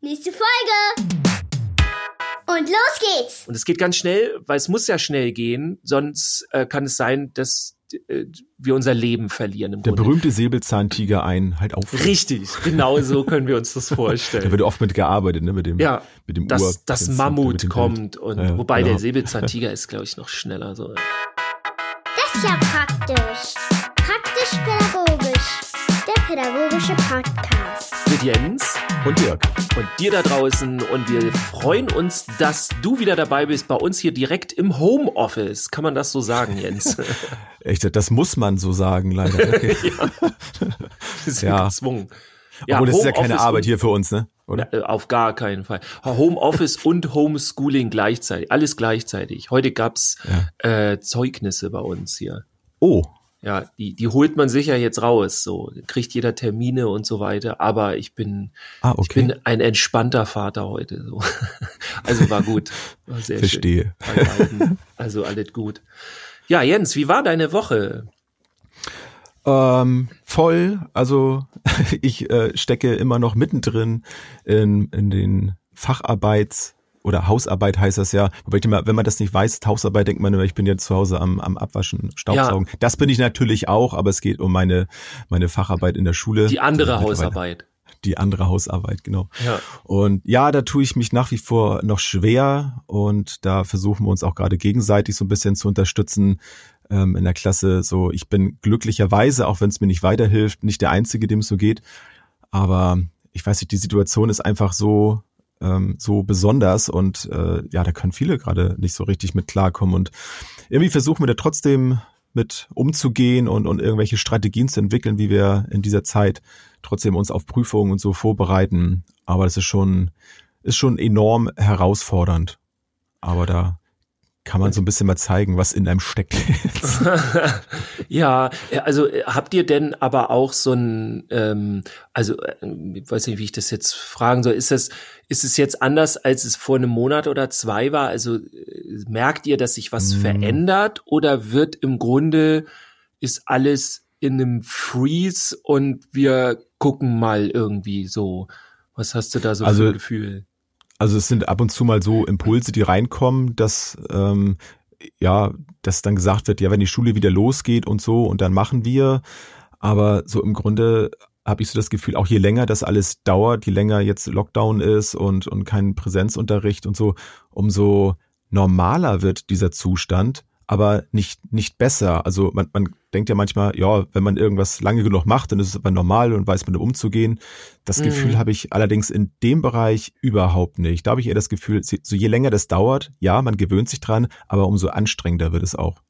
Nächste Folge. Und los geht's. Und es geht ganz schnell, weil es muss ja schnell gehen, sonst äh, kann es sein, dass äh, wir unser Leben verlieren. Im Der Grunde. berühmte Säbelzahntiger ein halt auf. Richtig, genau so können wir uns das Da vorstellen. wird oft mit gearbeitet, ne, mit dem, Ja, mit dem dass das Mammut kommt und Ja, wobei genau. der Säbelzahntiger ist, glaube ich, noch schneller. So. Das ist ja praktisch. Praktisch-pädagogisch. Der pädagogische Podcast. Mit Jens Und Dirk. und dir da draußen und wir freuen uns, dass du wieder dabei bist bei uns hier direkt im Homeoffice. Kann man das so sagen, Jens? Echt, das muss man so sagen, leider. Okay. Wir sind Ja. gezwungen. Obwohl, das ist ja keine Homeoffice Arbeit hier für uns, ne? Oder? Äh, Auf gar keinen Fall. Homeoffice und Homeschooling gleichzeitig. Alles gleichzeitig. Heute gab's äh, Zeugnisse bei uns hier. Oh, Ja, die, die holt man sicher jetzt raus. So kriegt jeder Termine und so weiter. Aber ich bin, ah, ich okay. bin ein entspannter Vater heute. So. Also war gut. War sehr Verstehe. schön. Also alles gut. Ja, Jens, wie war deine Woche? Ähm, voll. Also ich äh, stecke immer noch mittendrin in, in den Facharbeits- oder Hausarbeit heißt das ja. Wobei ich immer, wenn man das nicht weiß, Hausarbeit, denkt man immer, ich bin jetzt zu Hause am, am Abwaschen, Staubsaugen. Das bin ich natürlich auch, aber es geht um meine, meine Facharbeit in der Schule. Die andere Also Hausarbeit. Die andere Hausarbeit, genau. Ja. Und ja, da tue ich mich nach wie vor noch schwer und da versuchen wir uns auch gerade gegenseitig so ein bisschen zu unterstützen ähm, in der Klasse. So, ich bin glücklicherweise, auch wenn es mir nicht weiterhilft, nicht der Einzige, dem es so geht. Aber ich weiß nicht, die Situation ist einfach so ähm, so besonders und äh, ja, da können viele gerade nicht so richtig mit klarkommen und irgendwie versuchen wir da trotzdem mit umzugehen und, und irgendwelche Strategien zu entwickeln, wie wir in dieser Zeit trotzdem uns auf Prüfungen und so vorbereiten. Aber das ist schon, ist schon enorm herausfordernd. Aber da kann man so ein bisschen mal zeigen, was in einem steckt. ja, also äh, habt ihr denn aber auch so ein, ähm, also äh, ich weiß nicht, wie ich das jetzt fragen soll, ist das, ist es jetzt anders, als es vor einem Monat oder zwei war? Also äh, merkt ihr, dass sich was Mm. verändert oder wird im Grunde ist alles in einem Freeze und wir gucken mal irgendwie so? Was hast du da so für Also ein Gefühl? Also es sind ab und zu mal so Impulse, die reinkommen, dass ähm, ja, dass dann gesagt wird, ja, wenn die Schule wieder losgeht und so und dann machen wir. Aber so im Grunde habe ich so das Gefühl, auch je länger das alles dauert, je länger jetzt Lockdown ist und und kein Präsenzunterricht und so, umso normaler wird dieser Zustand, aber nicht nicht besser. Also man, man denkt ja manchmal, ja, wenn man irgendwas lange genug macht, dann ist es aber normal und weiß man umzugehen. Das Mhm. Gefühl habe ich allerdings in dem Bereich überhaupt nicht. Da habe ich eher das Gefühl, so je länger das dauert, ja, man gewöhnt sich dran, aber umso anstrengender wird es auch.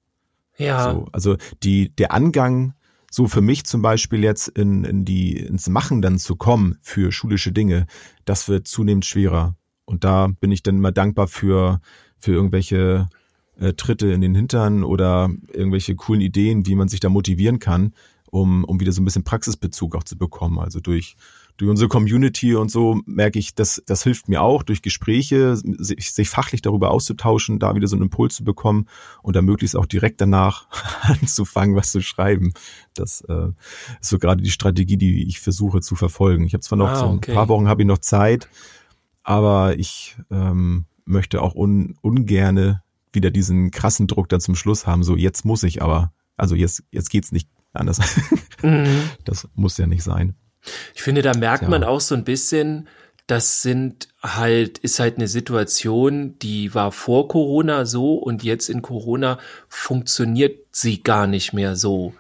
Ja, So, also die, der Angang, so für mich zum Beispiel jetzt in, in die, ins Machen dann zu kommen für schulische Dinge, das wird zunehmend schwerer. Und da bin ich dann immer dankbar für, für irgendwelche äh, Tritte in den Hintern oder irgendwelche coolen Ideen, wie man sich da motivieren kann, um, um wieder so ein bisschen Praxisbezug auch zu bekommen. Also durch, durch unsere Community und so merke ich, dass das hilft mir auch, durch Gespräche, sich, sich fachlich darüber auszutauschen, da wieder so einen Impuls zu bekommen und dann möglichst auch direkt danach anzufangen, was zu schreiben. Das äh, ist so gerade die Strategie, die ich versuche zu verfolgen. Ich habe zwar noch Ah, so ein okay. paar Wochen habe ich noch Zeit, aber ich ähm, möchte auch un, ungerne wieder diesen krassen Druck dann zum Schluss haben. So jetzt muss ich aber, also jetzt jetzt geht's nicht anders. Mhm. Das muss ja nicht sein. Ich finde, da merkt Tja. man auch so ein bisschen, das sind halt, ist halt eine Situation, die war vor Corona so und jetzt in Corona funktioniert sie gar nicht mehr so.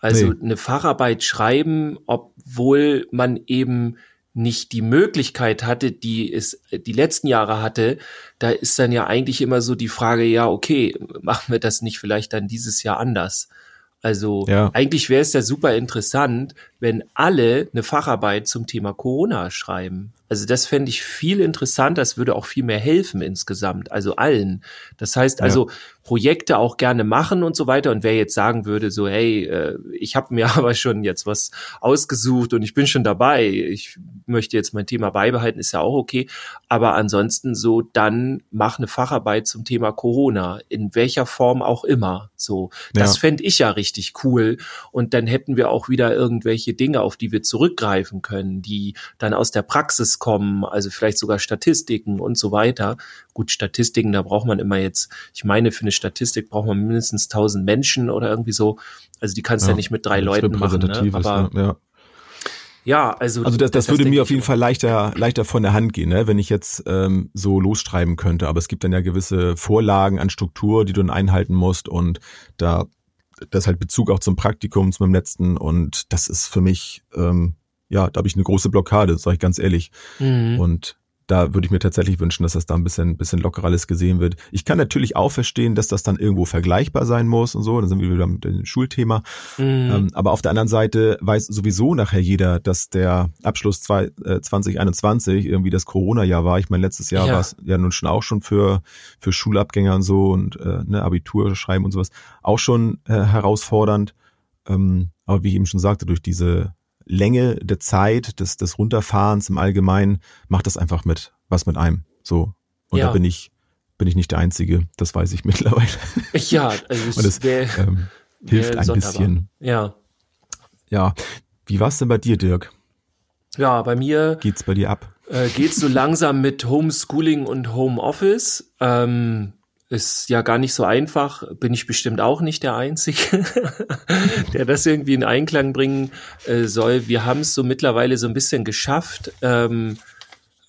Also Nee. eine Facharbeit schreiben, obwohl man eben nicht die Möglichkeit hatte, die es die letzten Jahre hatte, da ist dann ja eigentlich immer so die Frage, ja, okay, machen wir das nicht vielleicht dann dieses Jahr anders? Also Ja. eigentlich wäre es ja super interessant, wenn alle eine Facharbeit zum Thema Corona schreiben. Also das fände ich viel interessanter, das würde auch viel mehr helfen insgesamt, also allen. Das heißt Ja. also Projekte auch gerne machen und so weiter. Und wer jetzt sagen würde, so, hey, äh, ich habe mir aber schon jetzt was ausgesucht und ich bin schon dabei, ich möchte jetzt mein Thema beibehalten, ist ja auch okay. Aber ansonsten so, dann mach eine Facharbeit zum Thema Corona, in welcher Form auch immer. So, das Ja. fände ich ja richtig cool. Und dann hätten wir auch wieder irgendwelche Dinge, auf die wir zurückgreifen können, die dann aus der Praxis kommen, also vielleicht sogar Statistiken und so weiter. Gut, Statistiken, da braucht man immer jetzt, ich meine, für eine Statistik braucht man mindestens 1000 Menschen oder irgendwie so. Also die kannst du ja, ja nicht mit drei Leuten machen. Ne? Aber ja. Ja, also. Also das, das, das würde mir auf jeden Fall leichter, leichter von der Hand gehen, ne? wenn ich jetzt ähm, so losschreiben könnte. Aber es gibt dann ja gewisse Vorlagen an Struktur, die du dann einhalten musst und da das halt Bezug auch zum Praktikum, zu meinem letzten und das ist für mich, ähm, ja, da habe ich eine große Blockade, sage ich ganz ehrlich. Mhm. Und da würde ich mir tatsächlich wünschen, dass das da ein bisschen, bisschen lockerer alles gesehen wird. Ich kann natürlich auch verstehen, dass das dann irgendwo vergleichbar sein muss und so. Da sind wir wieder mit dem Schulthema. Mhm. Ähm, aber auf der anderen Seite weiß sowieso nachher jeder, dass der Abschluss zwei, äh, 2021 irgendwie das Corona-Jahr war. Ich meine, letztes Jahr ja. war es ja nun schon auch schon für, für Schulabgänger und so und äh, ne, Abitur schreiben und sowas auch schon äh, herausfordernd. Ähm, aber wie ich eben schon sagte, durch diese Länge der Zeit des, des Runterfahrens im Allgemeinen macht das einfach mit was mit einem. So. Und ja. da bin ich, bin ich nicht der Einzige. Das weiß ich mittlerweile. Ja, also es wär, ähm, hilft ein sonderbar. bisschen. Ja. Ja. Wie war's denn bei dir, Dirk? Ja, bei mir geht's bei dir ab. Äh, geht's so langsam mit Homeschooling und Homeoffice. Ähm, ist ja gar nicht so einfach, bin ich bestimmt auch nicht der Einzige, der das irgendwie in Einklang bringen äh, soll. Wir haben es so mittlerweile so ein bisschen geschafft. Ähm,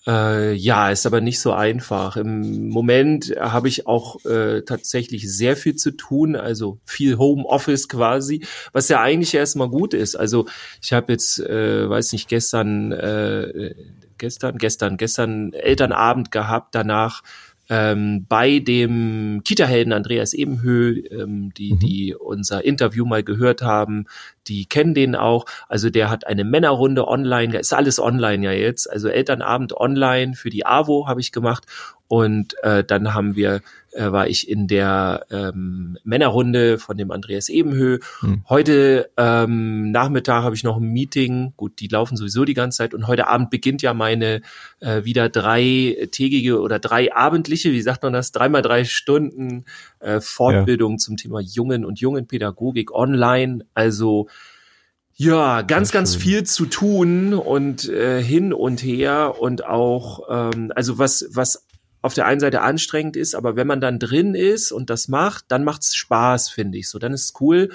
äh, ja, ist aber nicht so einfach. Im Moment habe ich auch äh, tatsächlich sehr viel zu tun, also viel Homeoffice quasi, was ja eigentlich erstmal gut ist. Also ich habe jetzt, äh, weiß nicht, gestern, äh, gestern, gestern, gestern Elternabend gehabt, danach ähm, bei dem Kita-Helden Andreas Ebenhö, ähm, die, mhm. die unser Interview mal gehört haben, die kennen den auch. Also der hat eine Männerrunde online, ist alles online ja jetzt. Also Elternabend online für die AWO habe ich gemacht und äh, dann haben wir, äh, war ich in der ähm, Männerrunde von dem Andreas Ebenhö. Hm. Heute ähm, Nachmittag habe ich noch ein Meeting. Gut, die laufen sowieso die ganze Zeit. Und heute Abend beginnt ja meine äh, wieder dreitägige oder drei abendliche, wie sagt man das, dreimal drei Stunden äh, Fortbildung ja. zum Thema Jungen und Jungenpädagogik online. Also ja, ganz, ganz viel zu tun und äh, hin und her und auch, ähm, also was, was auf der einen Seite anstrengend ist, aber wenn man dann drin ist und das macht, dann macht's Spaß, finde ich. So, dann ist es cool.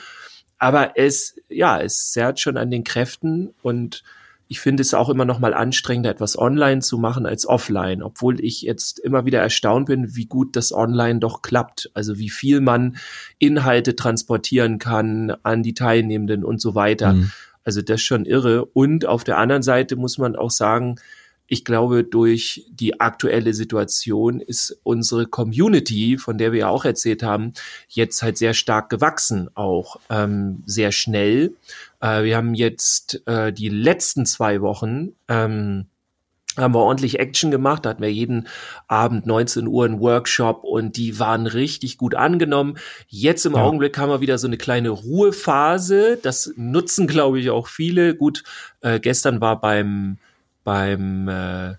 Aber es, ja, es zerrt schon an den Kräften und ich finde es auch immer noch mal anstrengender, etwas online zu machen als offline, obwohl ich jetzt immer wieder erstaunt bin, wie gut das online doch klappt. Also wie viel man Inhalte transportieren kann an die Teilnehmenden und so weiter. Mhm. Also das ist schon irre. Und auf der anderen Seite muss man auch sagen, ich glaube, durch die aktuelle Situation ist unsere Community, von der wir ja auch erzählt haben, jetzt halt sehr stark gewachsen, auch ähm, sehr schnell. Äh, wir haben jetzt äh, die letzten zwei Wochen ähm, haben wir ordentlich Action gemacht. Da hatten wir jeden Abend 19 Uhr einen Workshop und die waren richtig gut angenommen. Jetzt im ja. Augenblick haben wir wieder so eine kleine Ruhephase. Das nutzen, glaube ich, auch viele. Gut, äh, gestern war beim beim äh,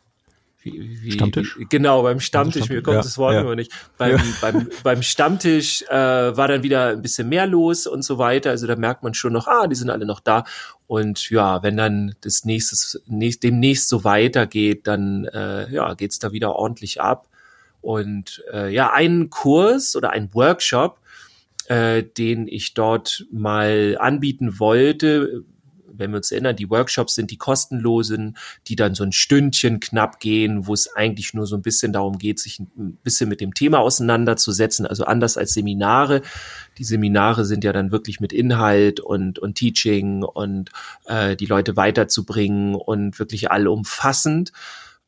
wie, wie, Stammtisch? Wie, genau, beim Stammtisch, Stammtisch, mir kommt ja, das Wort ja. immer nicht. Beim, ja. beim, beim Stammtisch äh, war dann wieder ein bisschen mehr los und so weiter. Also da merkt man schon noch, ah, die sind alle noch da. Und ja, wenn dann das nächstes, nächst, demnächst so weitergeht, dann äh, ja, geht's da wieder ordentlich ab. Und äh, ja, ein Kurs oder ein Workshop, äh, den ich dort mal anbieten wollte, wenn wir uns erinnern, die Workshops sind die kostenlosen, die dann so ein Stündchen knapp gehen, wo es eigentlich nur so ein bisschen darum geht, sich ein bisschen mit dem Thema auseinanderzusetzen. Also anders als Seminare. Die Seminare sind ja dann wirklich mit Inhalt und, und Teaching und äh, die Leute weiterzubringen und wirklich allumfassend.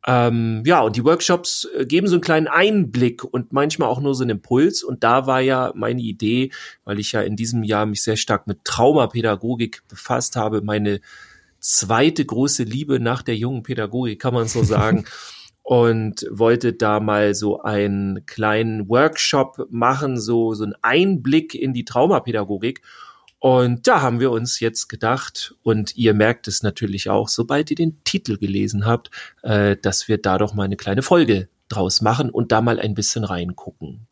Ähm, ja, und die Workshops äh, geben so einen kleinen Einblick und manchmal auch nur so einen Impuls. Und da war ja meine Idee, weil ich ja in diesem Jahr mich sehr stark mit Traumapädagogik befasst habe, meine zweite große Liebe nach der jungen Pädagogik, kann man so sagen. und wollte da mal so einen kleinen Workshop machen, so, so einen Einblick in die Traumapädagogik. Und da haben wir uns jetzt gedacht, und ihr merkt es natürlich auch, sobald ihr den Titel gelesen habt, äh, dass wir da doch mal eine kleine Folge draus machen und da mal ein bisschen reingucken.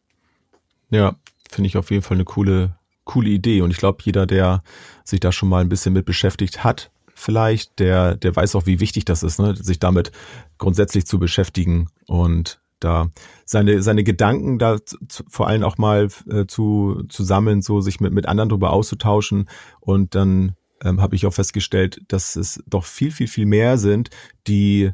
Ja, finde ich auf jeden Fall eine coole, coole Idee. Und ich glaube, jeder, der sich da schon mal ein bisschen mit beschäftigt hat, vielleicht, der, der weiß auch, wie wichtig das ist, ne? sich damit grundsätzlich zu beschäftigen und da seine, seine Gedanken da zu, vor allem auch mal äh, zu, zu sammeln, so sich mit, mit anderen darüber auszutauschen. Und dann ähm, habe ich auch festgestellt, dass es doch viel, viel, viel mehr sind, die,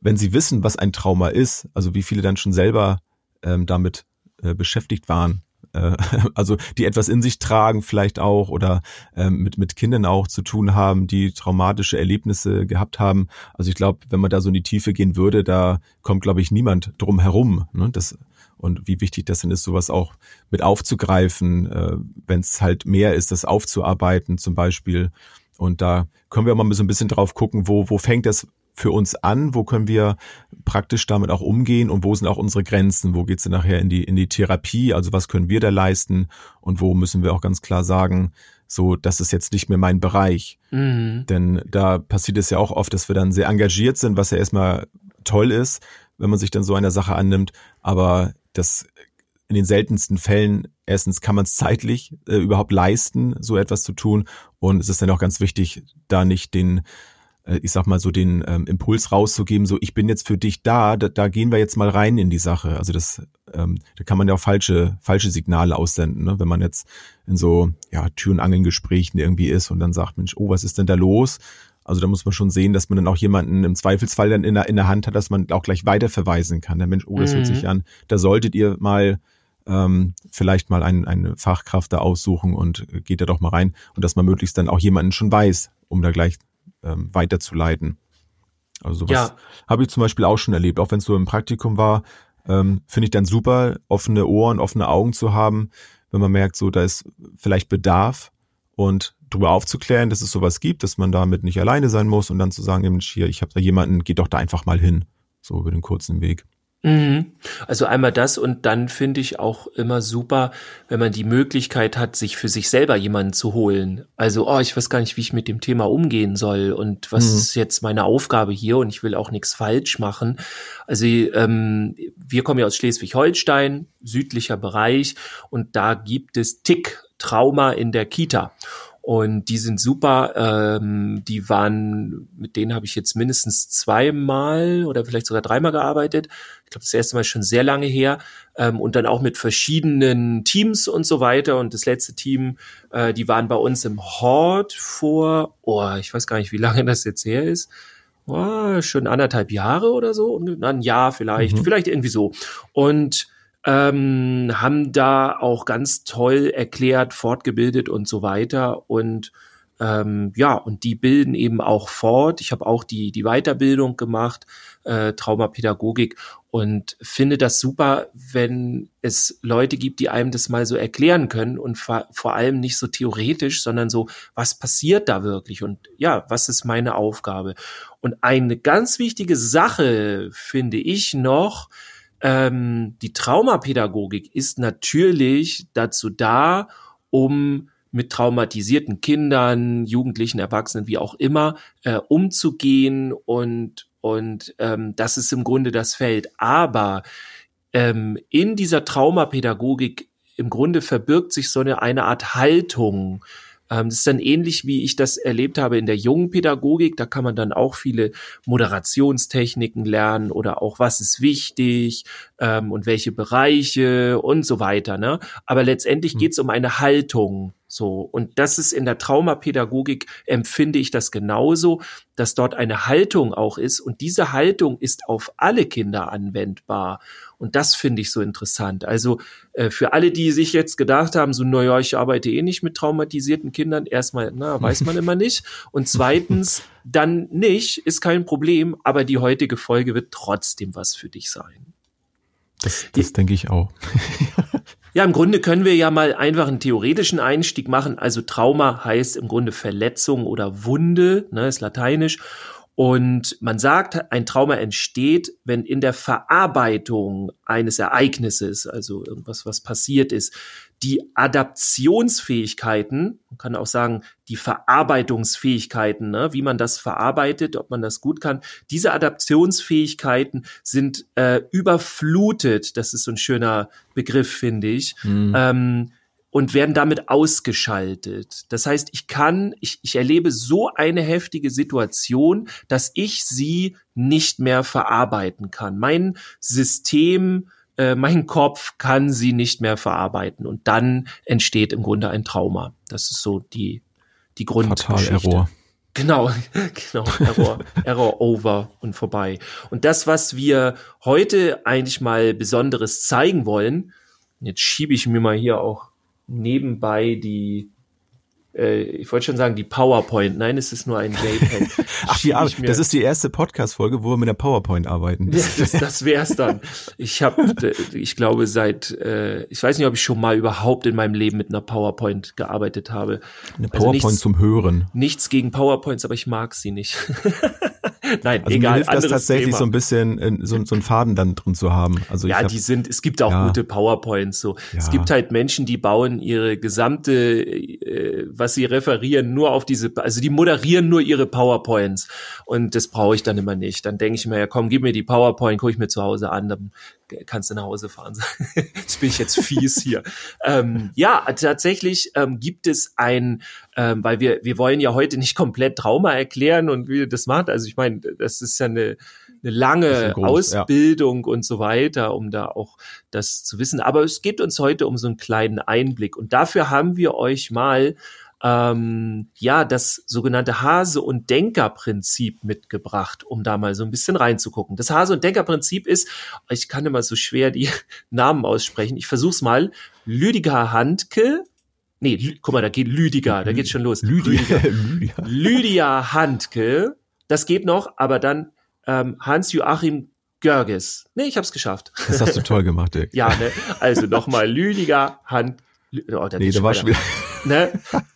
wenn sie wissen, was ein Trauma ist, also wie viele dann schon selber ähm, damit äh, beschäftigt waren, äh, also die etwas in sich tragen vielleicht auch oder ähm, mit, mit Kindern auch zu tun haben, die traumatische Erlebnisse gehabt haben. Also ich glaube, wenn man da so in die Tiefe gehen würde, da kommt, glaube ich, niemand drum herum. Ne? Das, und wie wichtig das denn ist, sowas auch mit aufzugreifen, äh, wenn es halt mehr ist, das aufzuarbeiten zum Beispiel. Und da können wir mal so ein bisschen drauf gucken, wo, wo fängt das für uns an? Wo können wir praktisch damit auch umgehen und wo sind auch unsere Grenzen? Wo geht's denn nachher in die, in die Therapie? Also was können wir da leisten? Und wo müssen wir auch ganz klar sagen, so, das ist jetzt nicht mehr mein Bereich. Mhm. Denn da passiert es ja auch oft, dass wir dann sehr engagiert sind, was ja erstmal toll ist, wenn man sich dann so einer Sache annimmt. Aber das in den seltensten Fällen, erstens kann man es zeitlich äh, überhaupt leisten, so etwas zu tun. Und es ist dann auch ganz wichtig, da nicht den äh, ich sag mal so den ähm, Impuls rauszugeben, so ich bin jetzt für dich da, da, da gehen wir jetzt mal rein in die Sache. Also das, ähm, da kann man ja auch falsche, falsche Signale aussenden, ne? wenn man jetzt in so ja, Tür- und Angeln-Gesprächen irgendwie ist und dann sagt, Mensch, oh, was ist denn da los? Also da muss man schon sehen, dass man dann auch jemanden im Zweifelsfall dann in der, in der Hand hat, dass man auch gleich weiterverweisen kann. Der Mensch, oh, das mhm. hört sich an, da solltet ihr mal ähm, vielleicht mal ein, eine Fachkraft da aussuchen und geht da doch mal rein und dass man möglichst dann auch jemanden schon weiß, um da gleich ähm, weiterzuleiten. Also sowas ja. habe ich zum Beispiel auch schon erlebt, auch wenn es so im Praktikum war, ähm, finde ich dann super, offene Ohren, offene Augen zu haben, wenn man merkt, so da ist vielleicht Bedarf und darüber aufzuklären, dass es sowas gibt, dass man damit nicht alleine sein muss und dann zu sagen, Mensch, hier, ich habe da jemanden, geh doch da einfach mal hin, so über den kurzen Weg. Mhm. Also einmal das und dann finde ich auch immer super, wenn man die Möglichkeit hat, sich für sich selber jemanden zu holen. Also, oh, ich weiß gar nicht, wie ich mit dem Thema umgehen soll und was mhm. ist jetzt meine Aufgabe hier und ich will auch nichts falsch machen. Also ähm, wir kommen ja aus Schleswig-Holstein, südlicher Bereich und da gibt es Tick-Trauma in der Kita. Und die sind super. Ähm, die waren, mit denen habe ich jetzt mindestens zweimal oder vielleicht sogar dreimal gearbeitet. Ich glaube, das erste Mal schon sehr lange her. Ähm, und dann auch mit verschiedenen Teams und so weiter. Und das letzte Team, äh, die waren bei uns im Hort vor, oh, ich weiß gar nicht, wie lange das jetzt her ist. Oh, schon anderthalb Jahre oder so. Ein Jahr vielleicht, mhm. vielleicht irgendwie so. Und ähm, haben da auch ganz toll erklärt, fortgebildet und so weiter. Und ähm, ja, und die bilden eben auch fort. Ich habe auch die, die Weiterbildung gemacht, äh, Traumapädagogik und finde das super, wenn es Leute gibt, die einem das mal so erklären können und vor allem nicht so theoretisch, sondern so, was passiert da wirklich und ja, was ist meine Aufgabe? Und eine ganz wichtige Sache finde ich noch, ähm, die Traumapädagogik ist natürlich dazu da, um mit traumatisierten Kindern, Jugendlichen, Erwachsenen, wie auch immer, äh, umzugehen und und ähm, das ist im Grunde das Feld. Aber ähm, in dieser Traumapädagogik im Grunde verbirgt sich so eine, eine Art Haltung, ähm, das ist dann ähnlich, wie ich das erlebt habe in der jungen Pädagogik. Da kann man dann auch viele Moderationstechniken lernen oder auch, was ist wichtig ähm, und welche Bereiche und so weiter. Ne? Aber letztendlich hm. geht es um eine Haltung. So. Und das ist in der Traumapädagogik empfinde ich das genauso, dass dort eine Haltung auch ist. Und diese Haltung ist auf alle Kinder anwendbar. Und das finde ich so interessant. Also äh, für alle, die sich jetzt gedacht haben, so, naja, ich arbeite eh nicht mit traumatisierten Kindern, erstmal, na, weiß man immer nicht. Und zweitens, dann nicht, ist kein Problem, aber die heutige Folge wird trotzdem was für dich sein. Das, das denke ich auch. Ja, im Grunde können wir ja mal einfach einen theoretischen Einstieg machen. Also Trauma heißt im Grunde Verletzung oder Wunde, ne, ist lateinisch. Und man sagt, ein Trauma entsteht, wenn in der Verarbeitung eines Ereignisses, also irgendwas, was passiert ist, die Adaptionsfähigkeiten, man kann auch sagen, die Verarbeitungsfähigkeiten, ne, wie man das verarbeitet, ob man das gut kann, diese Adaptionsfähigkeiten sind äh, überflutet, das ist so ein schöner Begriff, finde ich, mhm. ähm, und werden damit ausgeschaltet. Das heißt, ich kann, ich, ich erlebe so eine heftige Situation, dass ich sie nicht mehr verarbeiten kann. Mein System, äh, mein Kopf kann sie nicht mehr verarbeiten und dann entsteht im Grunde ein Trauma. Das ist so die die Grundgeschichte. Fatal Error. Genau, genau, Error, Error over und vorbei. Und das, was wir heute eigentlich mal Besonderes zeigen wollen, jetzt schiebe ich mir mal hier auch nebenbei die äh, ich wollte schon sagen, die PowerPoint. Nein, es ist nur ein JPEG. Ach, die Arbeit, das ist die erste Podcast-Folge, wo wir mit der PowerPoint arbeiten. das, das wär's dann. Ich habe, ich glaube, seit, äh, ich weiß nicht, ob ich schon mal überhaupt in meinem Leben mit einer PowerPoint gearbeitet habe. Eine also PowerPoint also nichts, zum Hören. Nichts gegen PowerPoints, aber ich mag sie nicht. Nein, also egal. Mir hilft das tatsächlich Thema. so ein bisschen äh, so, so einen Faden dann drin zu haben. Also ja, hab, die sind. Es gibt auch ja. gute PowerPoints. So, ja. es gibt halt Menschen, die bauen ihre gesamte, äh, was sie referieren, nur auf diese. Also die moderieren nur ihre PowerPoints und das brauche ich dann immer nicht. Dann denke ich mir, ja, komm, gib mir die PowerPoint, gucke ich mir zu Hause an, dann kannst du nach Hause fahren. Jetzt bin ich jetzt fies hier. ähm, ja, tatsächlich ähm, gibt es ein, ähm, weil wir wir wollen ja heute nicht komplett Trauma erklären und wie das macht. Also ich meine, das ist ja eine eine lange groß, Ausbildung ja. und so weiter, um da auch das zu wissen. Aber es geht uns heute um so einen kleinen Einblick. Und dafür haben wir euch mal ähm, ja das sogenannte Hase- und Denkerprinzip mitgebracht, um da mal so ein bisschen reinzugucken. Das Hase- und Denkerprinzip ist, ich kann immer so schwer die Namen aussprechen, ich versuch's mal, Lüdiger Handke, nee, Lü guck mal, da geht Lüdiger, da geht's schon los. Lydia, Lydia. Lydia Handke, das geht noch, aber dann ähm, Hans-Joachim Görges. Nee, ich hab's geschafft. Das hast du toll gemacht, Dirk. ja, ne? Also nochmal Lüdiger Hand. Oh, nee, da war schon wieder. Ne?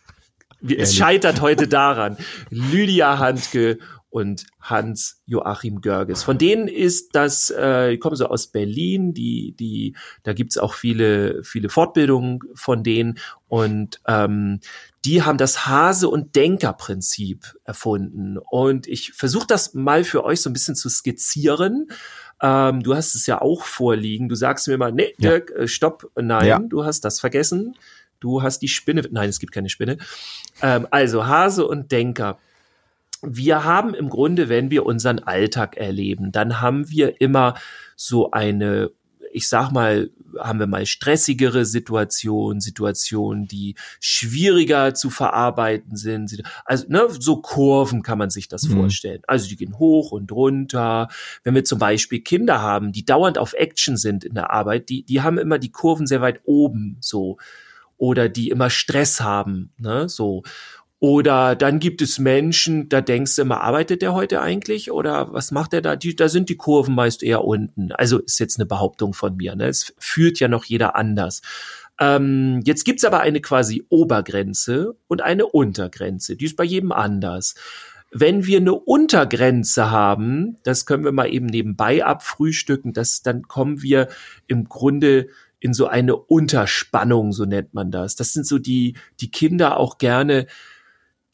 es scheitert heute daran. Lydia Handke und Hans Joachim Görges. Von denen ist das, äh, die kommen so aus Berlin, die, die, da gibt's auch viele, viele Fortbildungen von denen und ähm, die haben das Hase- und Denkerprinzip erfunden. Und ich versuche das mal für euch so ein bisschen zu skizzieren. Ähm, du hast es ja auch vorliegen. Du sagst mir mal, nee, Dirk, ja. Äh, stopp, nein, ja. du hast das vergessen. Du hast die Spinne. Nein, es gibt keine Spinne. Ähm, also Hase und Denker. Wir haben im Grunde, wenn wir unseren Alltag erleben, dann haben wir immer so eine, ich sag mal, haben wir mal stressigere Situationen, Situationen, die schwieriger zu verarbeiten sind. Also ne, so Kurven kann man sich das mhm. vorstellen. Also die gehen hoch und runter. Wenn wir zum Beispiel Kinder haben, die dauernd auf Action sind in der Arbeit, die, die haben immer die Kurven sehr weit oben so oder die immer Stress haben, ne, so. Oder dann gibt es Menschen, da denkst du immer, arbeitet der heute eigentlich oder was macht er da? Die, da sind die Kurven meist eher unten. Also ist jetzt eine Behauptung von mir. Ne? Es führt ja noch jeder anders. Ähm, jetzt gibt's aber eine quasi Obergrenze und eine Untergrenze. Die ist bei jedem anders. Wenn wir eine Untergrenze haben, das können wir mal eben nebenbei abfrühstücken, das, dann kommen wir im Grunde in so eine Unterspannung, so nennt man das. Das sind so die, die Kinder auch gerne,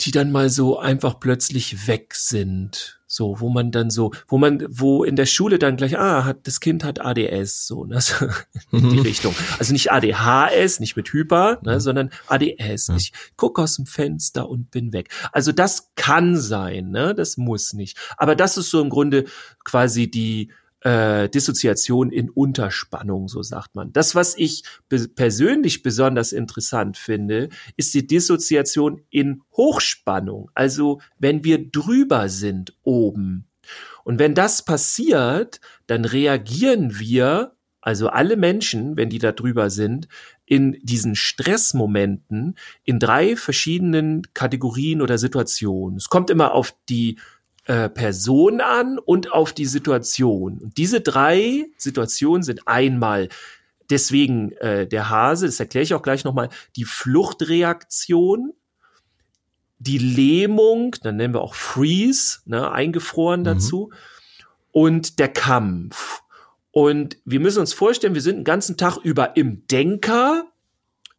die dann mal so einfach plötzlich weg sind. So, wo man dann so, wo man, wo in der Schule dann gleich, ah, hat, das Kind hat ADS, so, ne, so in die mhm. Richtung. Also nicht ADHS, nicht mit Hyper, ne, mhm. sondern ADS. Ich guck aus dem Fenster und bin weg. Also das kann sein, ne, das muss nicht. Aber das ist so im Grunde quasi die, äh, Dissoziation in Unterspannung, so sagt man. Das, was ich be persönlich besonders interessant finde, ist die Dissoziation in Hochspannung. Also wenn wir drüber sind oben. Und wenn das passiert, dann reagieren wir, also alle Menschen, wenn die da drüber sind, in diesen Stressmomenten in drei verschiedenen Kategorien oder Situationen. Es kommt immer auf die äh, Person an und auf die Situation. Und diese drei Situationen sind einmal deswegen äh, der Hase, das erkläre ich auch gleich nochmal, die Fluchtreaktion, die Lähmung, dann nennen wir auch Freeze, ne, eingefroren mhm. dazu, und der Kampf. Und wir müssen uns vorstellen, wir sind den ganzen Tag über im Denker,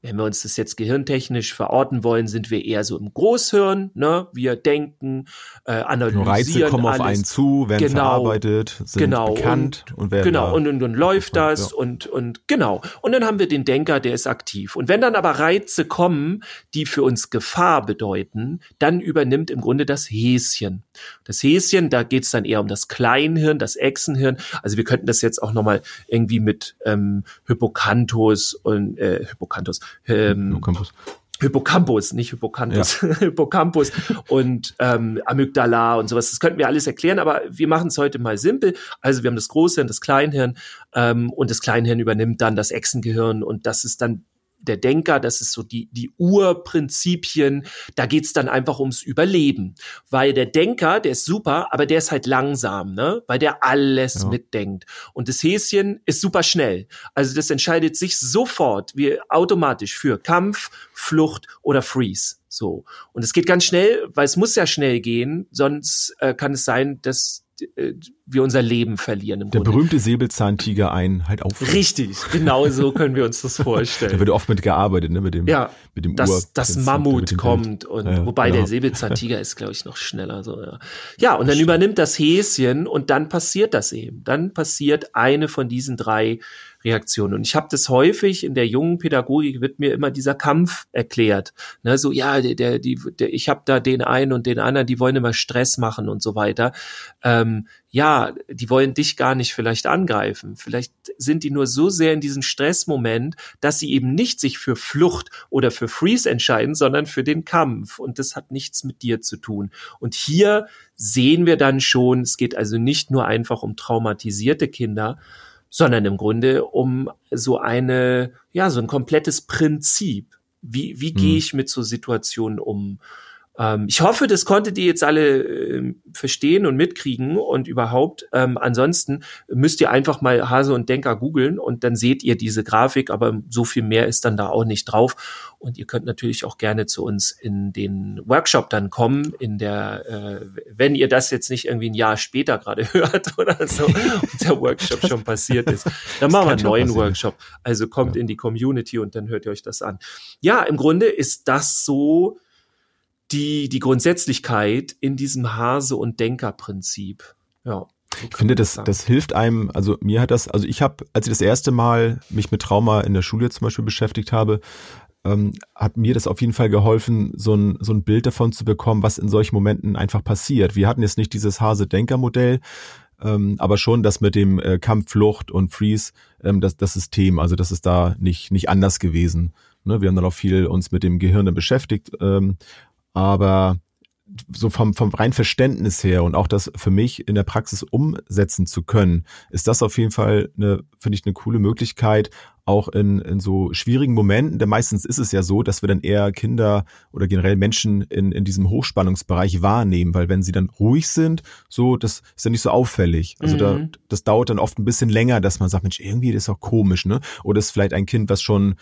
wenn wir uns das jetzt gehirntechnisch verorten wollen, sind wir eher so im Großhirn, ne? Wir denken, äh, analysieren Reize kommen alles. auf einen zu, werden Genau. verarbeitet, sind Genau. bekannt und, werden Genau, da- und, und dann läuft Ja. das und, und genau. Und dann haben wir den Denker, der ist aktiv. Und wenn dann aber Reize kommen, die für uns Gefahr bedeuten, dann übernimmt im Grunde das Häschen. Das Häschen, da geht's dann eher um das Kleinhirn, das Echsenhirn. Also wir könnten das jetzt auch nochmal irgendwie mit ähm, Hippocampus und äh, Hippocampus, ähm. Hippocampus, nicht Hippocampus, Hippocampus und ähm, Amygdala und sowas. Das könnten wir alles erklären, aber wir machen es heute mal simpel. Also wir haben das Großhirn, das Kleinhirn ähm, und das Kleinhirn übernimmt dann das Echsengehirn und das ist dann der Denker, das ist so die, die Urprinzipien, da geht's dann einfach ums Überleben. Weil der Denker, der ist super, aber der ist halt langsam, ne? Weil der alles Ja. mitdenkt. Und das Häschen ist super schnell. Also das entscheidet sich sofort, wie automatisch für Kampf, Flucht oder Freeze. So. Und es geht ganz schnell, weil es muss ja schnell gehen, sonst äh, kann es sein, dass wir unser Leben verlieren im Der Grunde. berühmte Säbelzahntiger einen halt auf. Richtig, genau so können wir uns das Da vorstellen. wird oft mit gearbeitet, ne, mit dem, Ja, mit dem dass Ur. das Mammut kommt und Ja, wobei genau. der Säbelzahntiger ist glaube ich noch schneller so ja. Ja, und dann übernimmt das Häschen und dann passiert das eben. Dann passiert eine von diesen drei Reaktionen und ich habe das häufig in der jungen Pädagogik wird mir immer dieser Kampf erklärt. Ne, so ja, der, der die der, ich habe da den einen und den anderen, die wollen immer Stress machen und so weiter. Ähm, ja, die wollen dich gar nicht vielleicht angreifen. Vielleicht sind die nur so sehr in diesem Stressmoment, dass sie eben nicht sich für Flucht oder für Freeze entscheiden, sondern für den Kampf. Und das hat nichts mit dir zu tun. Und hier sehen wir dann schon, es geht also nicht nur einfach um traumatisierte Kinder, sondern im Grunde um so eine, ja, so ein komplettes Prinzip. Wie, wie gehe Hm. ich mit so Situationen um? Ähm, ich hoffe, das konntet ihr jetzt alle ähm, verstehen und mitkriegen und überhaupt. Ähm, ansonsten müsst ihr einfach mal Hase und Denker googeln und dann seht ihr diese Grafik, aber so viel mehr ist dann da auch nicht drauf. Und ihr könnt natürlich auch gerne zu uns in den Workshop dann kommen, in der, äh, wenn ihr das jetzt nicht irgendwie ein Jahr später gerade hört oder so, und der Workshop schon passiert ist. Dann machen wir einen neuen passieren. Workshop. Also kommt in die Community und dann hört ihr euch das an. Ja, im Grunde ist das so die, die Grundsätzlichkeit in diesem Hase- und Denkerprinzip. Ja. so Ich finde, das, sagen. das hilft einem, also mir hat das, also ich habe, als ich das erste Mal mich mit Trauma in der Schule zum Beispiel beschäftigt habe, ähm, hat mir das auf jeden Fall geholfen, so ein, so ein Bild davon zu bekommen, was in solchen Momenten einfach passiert. Wir hatten jetzt nicht dieses Hase-Denker-Modell, ähm, aber schon das mit dem äh, Kampf, Flucht und Freeze, ähm, das, das System, also das ist da nicht, nicht anders gewesen. Ne? Wir haben dann auch viel uns mit dem Gehirn beschäftigt, ähm, aber so vom, vom rein Verständnis her und auch das für mich in der Praxis umsetzen zu können, ist das auf jeden Fall eine, finde ich, eine coole Möglichkeit, auch in, in so schwierigen Momenten, denn meistens ist es ja so, dass wir dann eher Kinder oder generell Menschen in, in diesem Hochspannungsbereich wahrnehmen, weil wenn sie dann ruhig sind, so, das ist ja nicht so auffällig. Also da, Mhm. das dauert dann oft ein bisschen länger, dass man sagt, Mensch, irgendwie das ist auch komisch, ne? Oder ist vielleicht ein Kind, was schon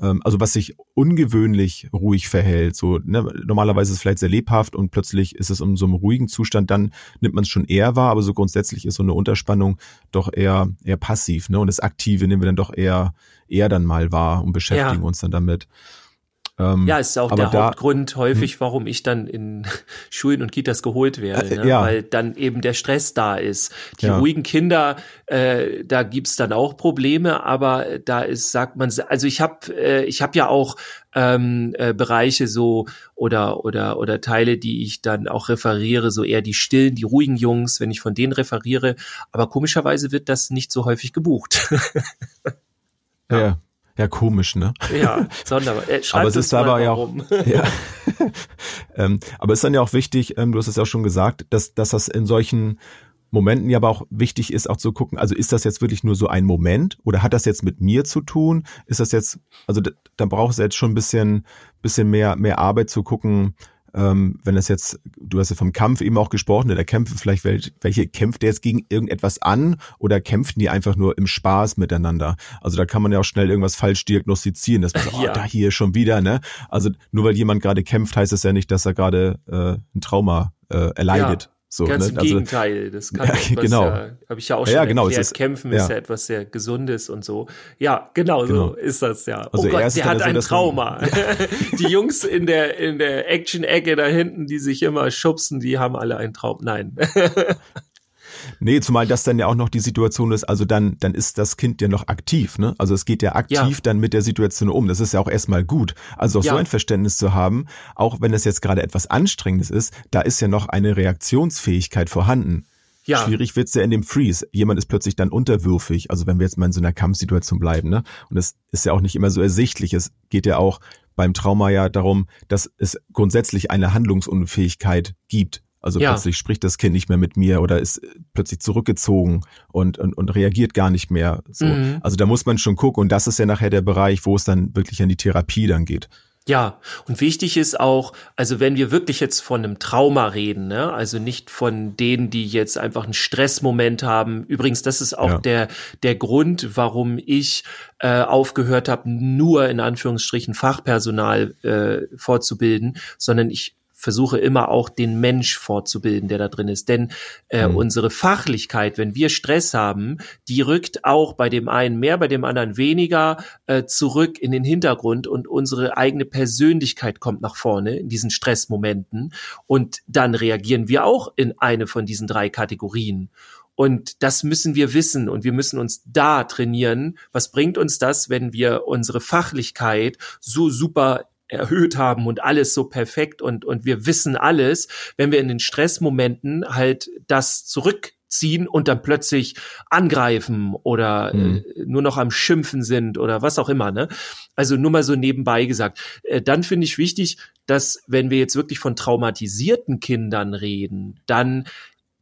also was sich ungewöhnlich ruhig verhält. So ne, normalerweise ist es vielleicht sehr lebhaft und plötzlich ist es in so einem ruhigen Zustand, dann nimmt man es schon eher wahr, aber so grundsätzlich ist so eine Unterspannung doch eher eher passiv, ne? Und das Aktive nehmen wir dann doch eher eher dann mal wahr und beschäftigen Ja. uns dann damit. Ähm, Ja, ist auch der da- Hm. Hauptgrund häufig, warum ich dann in Schulen und Kitas geholt werde, Äh, ne? ja. weil dann eben der Stress da ist. Die Ja. ruhigen Kinder, äh, da gibt's dann auch Probleme, aber da ist, sagt man, also ich habe äh, ich hab ja auch ähm, äh, Bereiche so oder oder oder Teile, die ich dann auch referiere, so eher die stillen, die ruhigen Jungs, wenn ich von denen referiere, aber komischerweise wird das nicht so häufig gebucht. ja. ja, komisch, ne? ja, sonderbar. Äh, Aber es ist aber ja auch-. Ja. ähm, aber es ist dann ja auch wichtig, ähm, du hast es ja auch schon gesagt, dass, dass das in solchen Momenten ja aber auch wichtig ist, auch zu gucken, also ist das jetzt wirklich nur so ein Moment oder hat das jetzt mit mir zu tun? Ist das jetzt, also da, da braucht es jetzt schon ein bisschen, bisschen mehr, mehr Arbeit zu gucken, ähm, wenn das jetzt, du hast ja vom Kampf eben auch gesprochen, ne, der kämpft vielleicht, welche, welche kämpft der jetzt gegen irgendetwas an oder kämpfen die einfach nur im Spaß miteinander? Also da kann man ja auch schnell irgendwas falsch diagnostizieren, dass man sagt, Ja. oh, da hier schon wieder, ne? Also nur weil jemand gerade kämpft, heißt es ja nicht, dass er gerade äh, ein Trauma äh, erleidet. So, Ganz ne? im also, Gegenteil. Das kann ja, etwas, genau. ja, habe ich ja auch schon ja, genau, erklärt. Ist, Kämpfen ja. ist ja etwas sehr Gesundes und so. Ja, genau, genau. so ist das ja. Also oh Gott, der hat ein Trauma. die Jungs in der in der Action-Ecke da hinten, die sich immer schubsen, die haben alle ein Traum. Nein. Nee, zumal das dann ja auch noch die Situation ist, also dann, dann ist das Kind ja noch aktiv, ne? Also es geht ja aktiv ja. dann mit der Situation um. Das ist ja auch erstmal gut. Also auch ja. so ein Verständnis zu haben, auch wenn es jetzt gerade etwas Anstrengendes ist, da ist ja noch eine Reaktionsfähigkeit vorhanden. Ja. Schwierig wird's ja in dem Freeze. Jemand ist plötzlich dann unterwürfig. Also wenn wir jetzt mal in so einer Kampfsituation bleiben, ne? Und es ist ja auch nicht immer so ersichtlich. Es geht ja auch beim Trauma ja darum, dass es grundsätzlich eine Handlungsunfähigkeit gibt. Also ja. plötzlich spricht das Kind nicht mehr mit mir oder ist plötzlich zurückgezogen und, und, und reagiert gar nicht mehr. So. Mhm. Also da muss man schon gucken und das ist ja nachher der Bereich, wo es dann wirklich an die Therapie dann geht. Ja, und wichtig ist auch, also wenn wir wirklich jetzt von einem Trauma reden, ne, also nicht von denen, die jetzt einfach einen Stressmoment haben. Übrigens, das ist auch ja. der der Grund, warum ich äh, aufgehört habe, nur in Anführungsstrichen Fachpersonal äh, fortzubilden, sondern ich versuche immer auch den Mensch fortzubilden, der da drin ist. Denn äh, mhm. unsere Fachlichkeit, wenn wir Stress haben, die rückt auch bei dem einen mehr, bei dem anderen weniger äh, zurück in den Hintergrund und unsere eigene Persönlichkeit kommt nach vorne in diesen Stressmomenten und dann reagieren wir auch in eine von diesen drei Kategorien. Und das müssen wir wissen und wir müssen uns da trainieren. Was bringt uns das, wenn wir unsere Fachlichkeit so super erhöht haben und alles so perfekt und, und wir wissen alles, wenn wir in den Stressmomenten halt das zurückziehen und dann plötzlich angreifen oder mhm. äh, nur noch am Schimpfen sind oder was auch immer, ne? Also nur mal so nebenbei gesagt. Äh, dann finde ich wichtig, dass wenn wir jetzt wirklich von traumatisierten Kindern reden, dann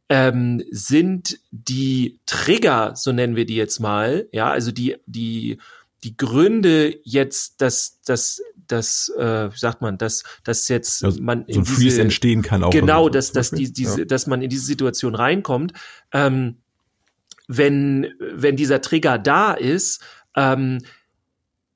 ähm, sind die Trigger, so nennen wir die jetzt mal, ja, also die, die, die Gründe jetzt, dass, dass dass, äh, sagt man, dass, dass jetzt also man so ein diese, Freeze entstehen kann auch. Genau, dass, dass die, diese, ja. dass man in diese Situation reinkommt. Ähm, wenn, wenn dieser Trigger da ist, ähm,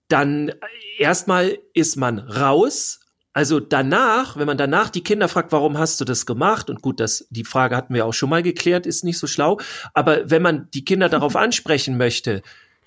dann erstmal ist man raus. Also danach, wenn man danach die Kinder fragt, warum hast du das gemacht? Und gut, das, die Frage hatten wir auch schon mal geklärt, ist nicht so schlau. Aber wenn man die Kinder darauf ansprechen möchte,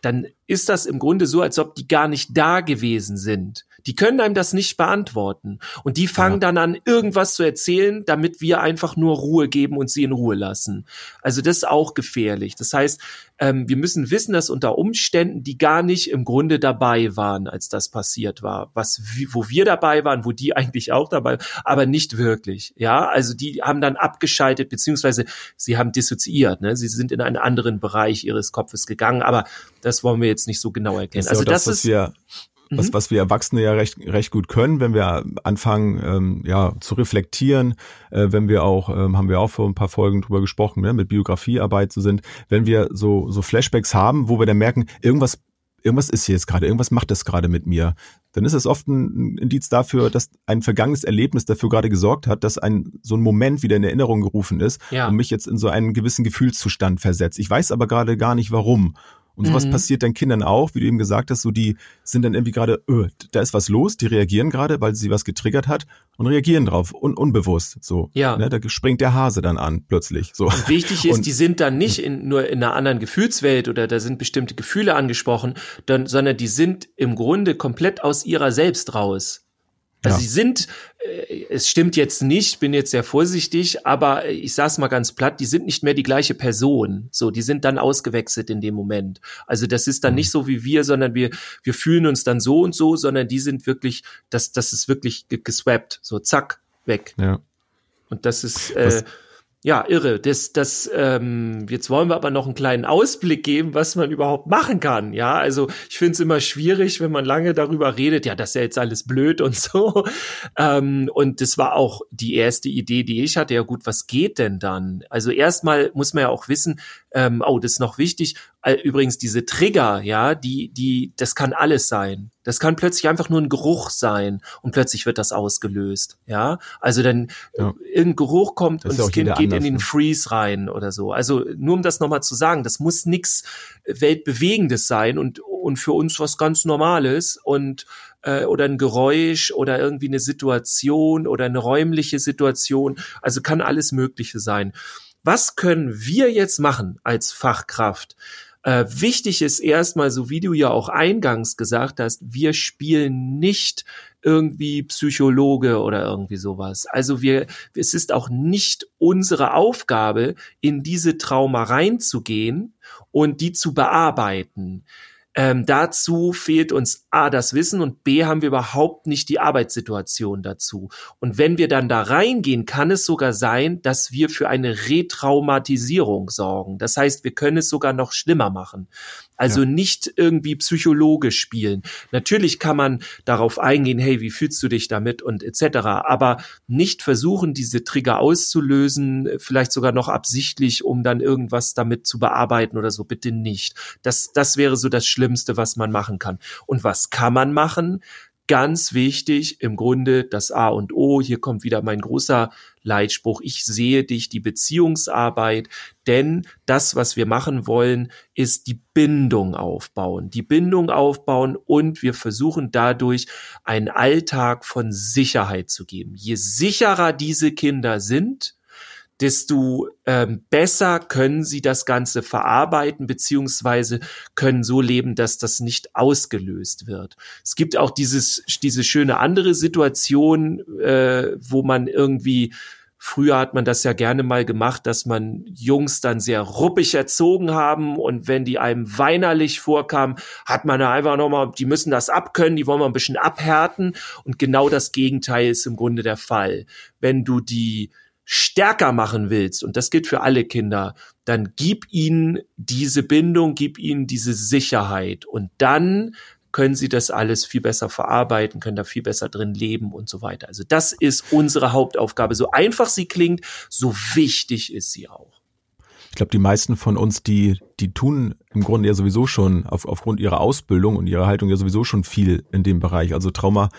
dann ist das im Grunde so, als ob die gar nicht da gewesen sind. Die können einem das nicht beantworten. Und die fangen ja. dann an, irgendwas zu erzählen, damit wir einfach nur Ruhe geben und sie in Ruhe lassen. Also das ist auch gefährlich. Das heißt, ähm, wir müssen wissen, dass unter Umständen die gar nicht im Grunde dabei waren, als das passiert war. Was, wo wir dabei waren, wo die eigentlich auch dabei, aber nicht wirklich. Ja, also die haben dann abgeschaltet, beziehungsweise sie haben dissoziiert. Ne? Sie sind in einen anderen Bereich ihres Kopfes gegangen. Aber das wollen wir jetzt nicht so genau erkennen. also das, das ist was, mhm. was wir Erwachsene ja recht, recht gut können, wenn wir anfangen, ähm, ja, zu reflektieren, äh, wenn wir auch, ähm, haben wir auch vor ein paar Folgen drüber gesprochen, ne, mit Biografiearbeit so sind, wenn wir so, so Flashbacks haben, wo wir dann merken, irgendwas irgendwas ist hier jetzt gerade, irgendwas macht das gerade mit mir, dann ist es oft ein Indiz dafür, dass ein vergangenes Erlebnis dafür gerade gesorgt hat, dass ein so ein Moment wieder in Erinnerung gerufen ist ja. und mich jetzt in so einen gewissen Gefühlszustand versetzt. Ich weiß aber gerade gar nicht warum. Und sowas mhm. passiert dann Kindern auch, wie du eben gesagt hast, so die sind dann irgendwie gerade, öh, da ist was los, die reagieren gerade, weil sie was getriggert hat und reagieren drauf, un unbewusst. So, ja. Ne, da springt der Hase dann an plötzlich. So. Und wichtig ist, und, die sind dann nicht in, nur in einer anderen Gefühlswelt oder da sind bestimmte Gefühle angesprochen, dann, sondern die sind im Grunde komplett aus ihrer selbst raus. Also ja. sie sind, äh, es stimmt jetzt nicht, bin jetzt sehr vorsichtig, aber ich sag's mal ganz platt, die sind nicht mehr die gleiche Person. So, die sind dann ausgewechselt in dem Moment. Also das ist dann mhm. nicht so wie wir, sondern wir, wir fühlen uns dann so und so, sondern die sind wirklich, das, das ist wirklich geswappt. So, zack, weg. Ja. Und das ist, äh, ja, irre. Das, das, ähm, jetzt wollen wir aber noch einen kleinen Ausblick geben, was man überhaupt machen kann. Ja, also ich finde es immer schwierig, wenn man lange darüber redet, ja, das ist ja jetzt alles blöd und so. Ähm, und das war auch die erste Idee, die ich hatte. Ja gut, was geht denn dann? Also erstmal muss man ja auch wissen, ähm, oh, das ist noch wichtig. Übrigens diese Trigger, ja, die, die, das kann alles sein. Das kann plötzlich einfach nur ein Geruch sein und plötzlich wird das ausgelöst, ja. Also dann ja. irgendein Geruch kommt das und das Kind geht in den ne? Freeze rein oder so. Also nur um das nochmal zu sagen, das muss nichts weltbewegendes sein und und für uns was ganz Normales und äh, oder ein Geräusch oder irgendwie eine Situation oder eine räumliche Situation. Also kann alles Mögliche sein. Was können wir jetzt machen als Fachkraft? Äh, wichtig ist erstmal, so wie du ja auch eingangs gesagt hast, wir spielen nicht irgendwie Psychologe oder irgendwie sowas. Also wir, es ist auch nicht unsere Aufgabe, in diese Trauma reinzugehen und die zu bearbeiten. Ähm, dazu fehlt uns A, das Wissen und B, haben wir überhaupt nicht die Arbeitssituation dazu. Und wenn wir dann da reingehen, kann es sogar sein, dass wir für eine Retraumatisierung sorgen. Das heißt, wir können es sogar noch schlimmer machen. Also ja. nicht irgendwie psychologisch spielen. Natürlich kann man darauf eingehen, hey, wie fühlst du dich damit und etc. Aber nicht versuchen, diese Trigger auszulösen, vielleicht sogar noch absichtlich, um dann irgendwas damit zu bearbeiten oder so. Bitte nicht. Das, das wäre so das Schlimmste, was man machen kann. Und was kann man machen? Ganz wichtig, im Grunde das A und O. Hier kommt wieder mein großer Leitspruch. Ich sehe dich, die Beziehungsarbeit, denn das, was wir machen wollen, ist die Bindung aufbauen. Die Bindung aufbauen und wir versuchen dadurch einen Alltag von Sicherheit zu geben. Je sicherer diese Kinder sind, desto ähm, besser können sie das Ganze verarbeiten, beziehungsweise können so leben, dass das nicht ausgelöst wird. Es gibt auch dieses, diese schöne andere Situation, äh, wo man irgendwie Früher hat man das ja gerne mal gemacht, dass man Jungs dann sehr ruppig erzogen haben und wenn die einem weinerlich vorkamen, hat man da einfach nochmal, die müssen das abkönnen, die wollen wir ein bisschen abhärten und genau das Gegenteil ist im Grunde der Fall. Wenn du die stärker machen willst, und das gilt für alle Kinder, dann gib ihnen diese Bindung, gib ihnen diese Sicherheit und dann können sie das alles viel besser verarbeiten, können da viel besser drin leben und so weiter. Also das ist unsere Hauptaufgabe. So einfach sie klingt, so wichtig ist sie auch. Ich glaube, die meisten von uns, die, die tun im Grunde ja sowieso schon auf, aufgrund ihrer Ausbildung und ihrer Haltung ja sowieso schon viel in dem Bereich. Also Trauma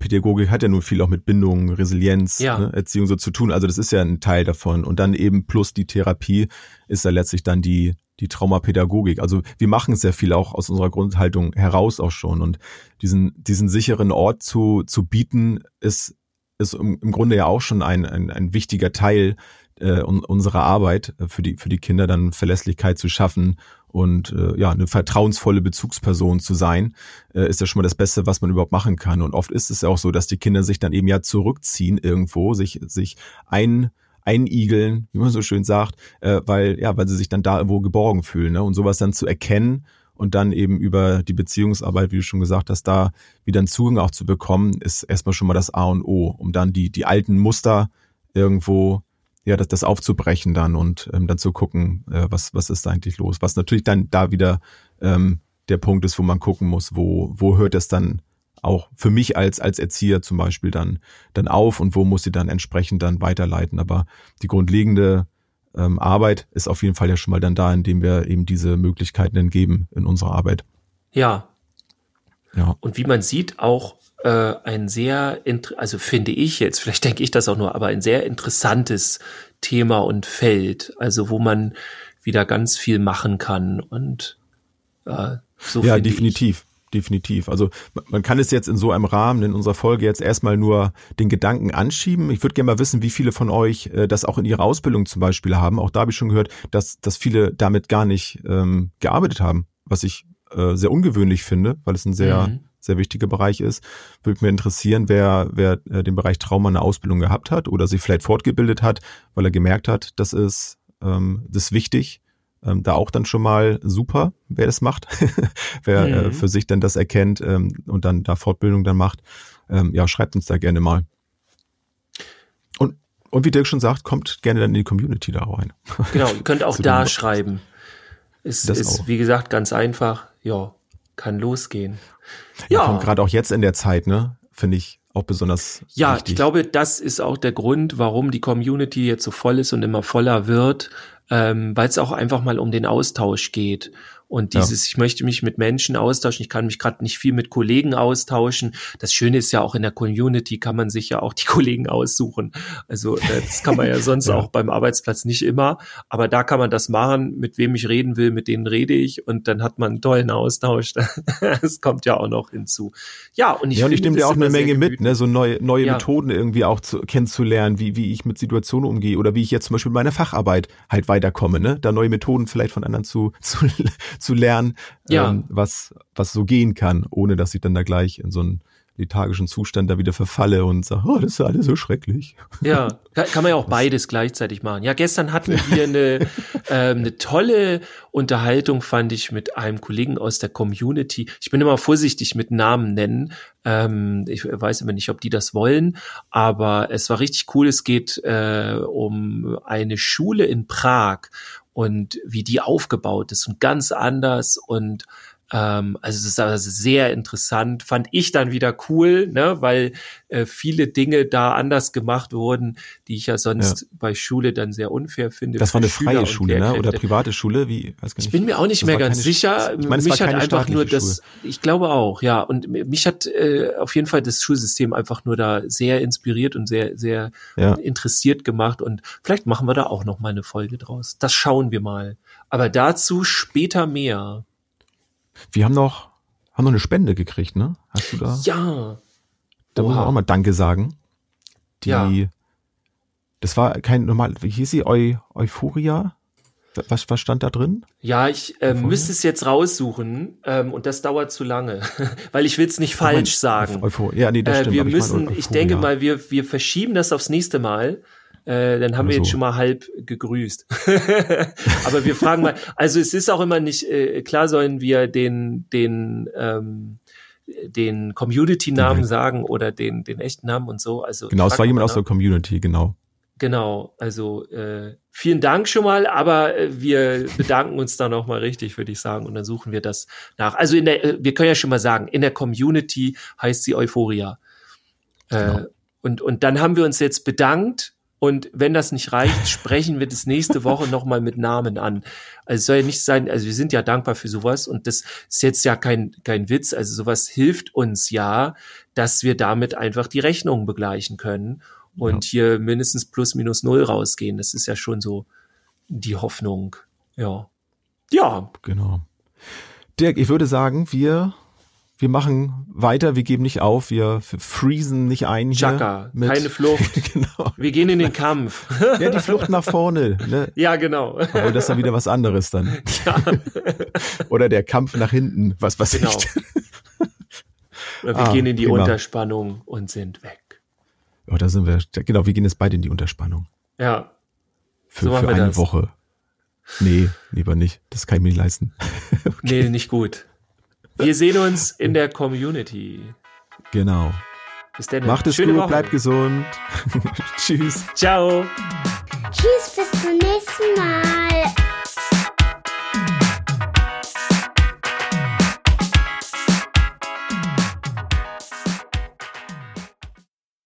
Pädagogik hat ja nun viel auch mit Bindung, Resilienz, ja. ne, Erziehung so zu tun. Also das ist ja ein Teil davon. Und dann eben plus die Therapie ist ja letztlich dann die, die Traumapädagogik. Also wir machen sehr viel auch aus unserer Grundhaltung heraus auch schon. Und diesen, diesen sicheren Ort zu, zu bieten, ist, ist im, im Grunde ja auch schon ein, ein, ein wichtiger Teil äh, unserer Arbeit für die, für die Kinder, dann Verlässlichkeit zu schaffen und äh, ja, eine vertrauensvolle Bezugsperson zu sein, äh, ist ja schon mal das Beste, was man überhaupt machen kann. Und oft ist es ja auch so, dass die Kinder sich dann eben ja zurückziehen irgendwo, sich, sich ein einigeln, wie man so schön sagt, äh, weil, ja, weil sie sich dann da irgendwo geborgen fühlen. Ne? Und sowas dann zu erkennen und dann eben über die Beziehungsarbeit, wie du schon gesagt hast, da wieder einen Zugang auch zu bekommen, ist erstmal schon mal das A und O, um dann die, die alten Muster irgendwo ja, das, das aufzubrechen dann und ähm, dann zu gucken, äh, was, was ist da eigentlich los. Was natürlich dann da wieder ähm, der Punkt ist, wo man gucken muss, wo, wo hört es dann auch für mich als, als Erzieher zum Beispiel dann, dann auf und wo muss sie dann entsprechend dann weiterleiten. Aber die grundlegende ähm, Arbeit ist auf jeden Fall ja schon mal dann da, indem wir eben diese Möglichkeiten dann geben in unserer Arbeit. Ja. Ja. Und wie man sieht, auch äh, ein sehr, also finde ich jetzt, vielleicht denke ich das auch nur, aber ein sehr interessantes Thema und Feld, also wo man wieder ganz viel machen kann und äh, so. Ja, definitiv. Ich. Definitiv. Also man kann es jetzt in so einem Rahmen in unserer Folge jetzt erstmal nur den Gedanken anschieben. Ich würde gerne mal wissen, wie viele von euch äh, das auch in ihrer Ausbildung zum Beispiel haben. Auch da habe ich schon gehört, dass, dass viele damit gar nicht ähm, gearbeitet haben, was ich äh, sehr ungewöhnlich finde, weil es ein sehr mhm sehr wichtiger Bereich ist. Würde mir interessieren, wer, wer äh, den Bereich Trauma eine Ausbildung gehabt hat oder sich vielleicht fortgebildet hat, weil er gemerkt hat, das ist, ähm, das ist wichtig. Ähm, da auch dann schon mal super, wer das macht, wer äh, mhm. äh, für sich dann das erkennt ähm, und dann da Fortbildung dann macht. Ähm, ja, schreibt uns da gerne mal. Und, und wie Dirk schon sagt, kommt gerne dann in die Community da rein. Genau, ihr könnt auch da schreiben. Ist, ist wie gesagt, ganz einfach. Ja, kann losgehen. Ja, ja. gerade auch jetzt in der Zeit, ne, finde ich auch besonders. Ja, wichtig. ich glaube, das ist auch der Grund, warum die Community jetzt so voll ist und immer voller wird, ähm, weil es auch einfach mal um den Austausch geht. Und dieses, ja. ich möchte mich mit Menschen austauschen, ich kann mich gerade nicht viel mit Kollegen austauschen. Das Schöne ist ja auch in der Community kann man sich ja auch die Kollegen aussuchen. Also äh, das kann man ja sonst ja. auch beim Arbeitsplatz nicht immer, aber da kann man das machen, mit wem ich reden will, mit denen rede ich und dann hat man einen tollen Austausch. das kommt ja auch noch hinzu. Ja, und ich, ja, und ich nehme dir auch eine Menge mit, ne, so neue, neue ja. Methoden irgendwie auch zu, kennenzulernen, wie, wie ich mit Situationen umgehe oder wie ich jetzt zum Beispiel mit meiner Facharbeit halt weiterkomme, ne, da neue Methoden vielleicht von anderen zu, zu, zu lernen, ja. ähm, was, was so gehen kann, ohne dass ich dann da gleich in so einen lethargischen Zustand da wieder verfalle und sage, oh, das ist alles so schrecklich. Ja, kann, man ja auch beides gleichzeitig machen. Ja, gestern hatten wir eine, ähm, eine tolle Unterhaltung, fand ich, mit einem Kollegen aus der Community. Ich bin immer vorsichtig mit Namen nennen. Ähm, ich weiß immer nicht, ob die das wollen, aber es war richtig cool. Es geht äh, um eine Schule in Prag und wie die aufgebaut ist und ganz anders und ähm, also es ist also sehr interessant, fand ich dann wieder cool, ne, weil äh, viele Dinge da anders gemacht wurden, die ich ja sonst ja. bei Schule dann sehr unfair finde. Das war eine freie Schule, ne? Oder private Schule? Wie? Weiß gar nicht. Ich bin mir auch nicht das mehr ganz sicher. Ich meine, mich hat einfach nur das, Schule. ich glaube auch, ja. Und mich hat äh, auf jeden Fall das Schulsystem einfach nur da sehr inspiriert und sehr, sehr ja. interessiert gemacht. Und vielleicht machen wir da auch noch mal eine Folge draus. Das schauen wir mal. Aber dazu später mehr. Wir haben noch, haben noch eine Spende gekriegt, ne? Hast du da? Ja. Da Oha. muss man auch mal Danke sagen. Die, ja. das war kein normal, wie hieß sie? Eu, Euphoria? Was, was stand da drin? Ja, ich äh, müsste es jetzt raussuchen ähm, und das dauert zu lange, weil ich will es nicht falsch sagen. Euphoria. Ja, nee, das äh, stimmt. Wir müssen, ich, mein, ich denke mal, wir, wir verschieben das aufs nächste Mal. Äh, dann haben wir jetzt schon mal halb gegrüßt. Aber wir fragen mal, also es ist auch immer nicht, äh, klar sollen wir den, den, ähm, den Community-Namen sagen oder den, den echten Namen und so. Also genau, es war jemand aus der Community, genau. Genau, also äh, vielen Dank schon mal, aber äh, wir bedanken uns da noch mal richtig, würde ich sagen, und dann suchen wir das nach. Also in der, äh, wir können ja schon mal sagen, in der Community heißt sie Euphoria. Äh, genau. und, und dann haben wir uns jetzt bedankt und wenn das nicht reicht, sprechen wir das nächste Woche nochmal mit Namen an. Also es soll ja nicht sein, also wir sind ja dankbar für sowas und das ist jetzt ja kein, kein Witz. Also sowas hilft uns ja, dass wir damit einfach die Rechnungen begleichen können und ja. hier mindestens plus minus null rausgehen. Das ist ja schon so die Hoffnung. Ja. Ja. Genau. Dirk, ich würde sagen, wir wir machen weiter, wir geben nicht auf, wir freezen nicht ein. Hier Chaka, keine Flucht. genau. Wir gehen in den Kampf. ja, die Flucht nach vorne. Ne? Ja, genau. Aber das ist dann wieder was anderes dann. Ja. Oder der Kampf nach hinten, was was genau. ich. Oder wir ah, gehen in die prima. Unterspannung und sind weg. Oh, da sind wir, genau, wir gehen jetzt beide in die Unterspannung. Ja. Für, so für eine das. Woche. Nee, lieber nicht. Das kann ich mir nicht leisten. okay. Nee, nicht gut. Wir sehen uns in der Community. Genau. Bis dann. Macht es Schöne gut, Woche. bleibt gesund. Tschüss. Ciao. Tschüss, bis zum nächsten Mal.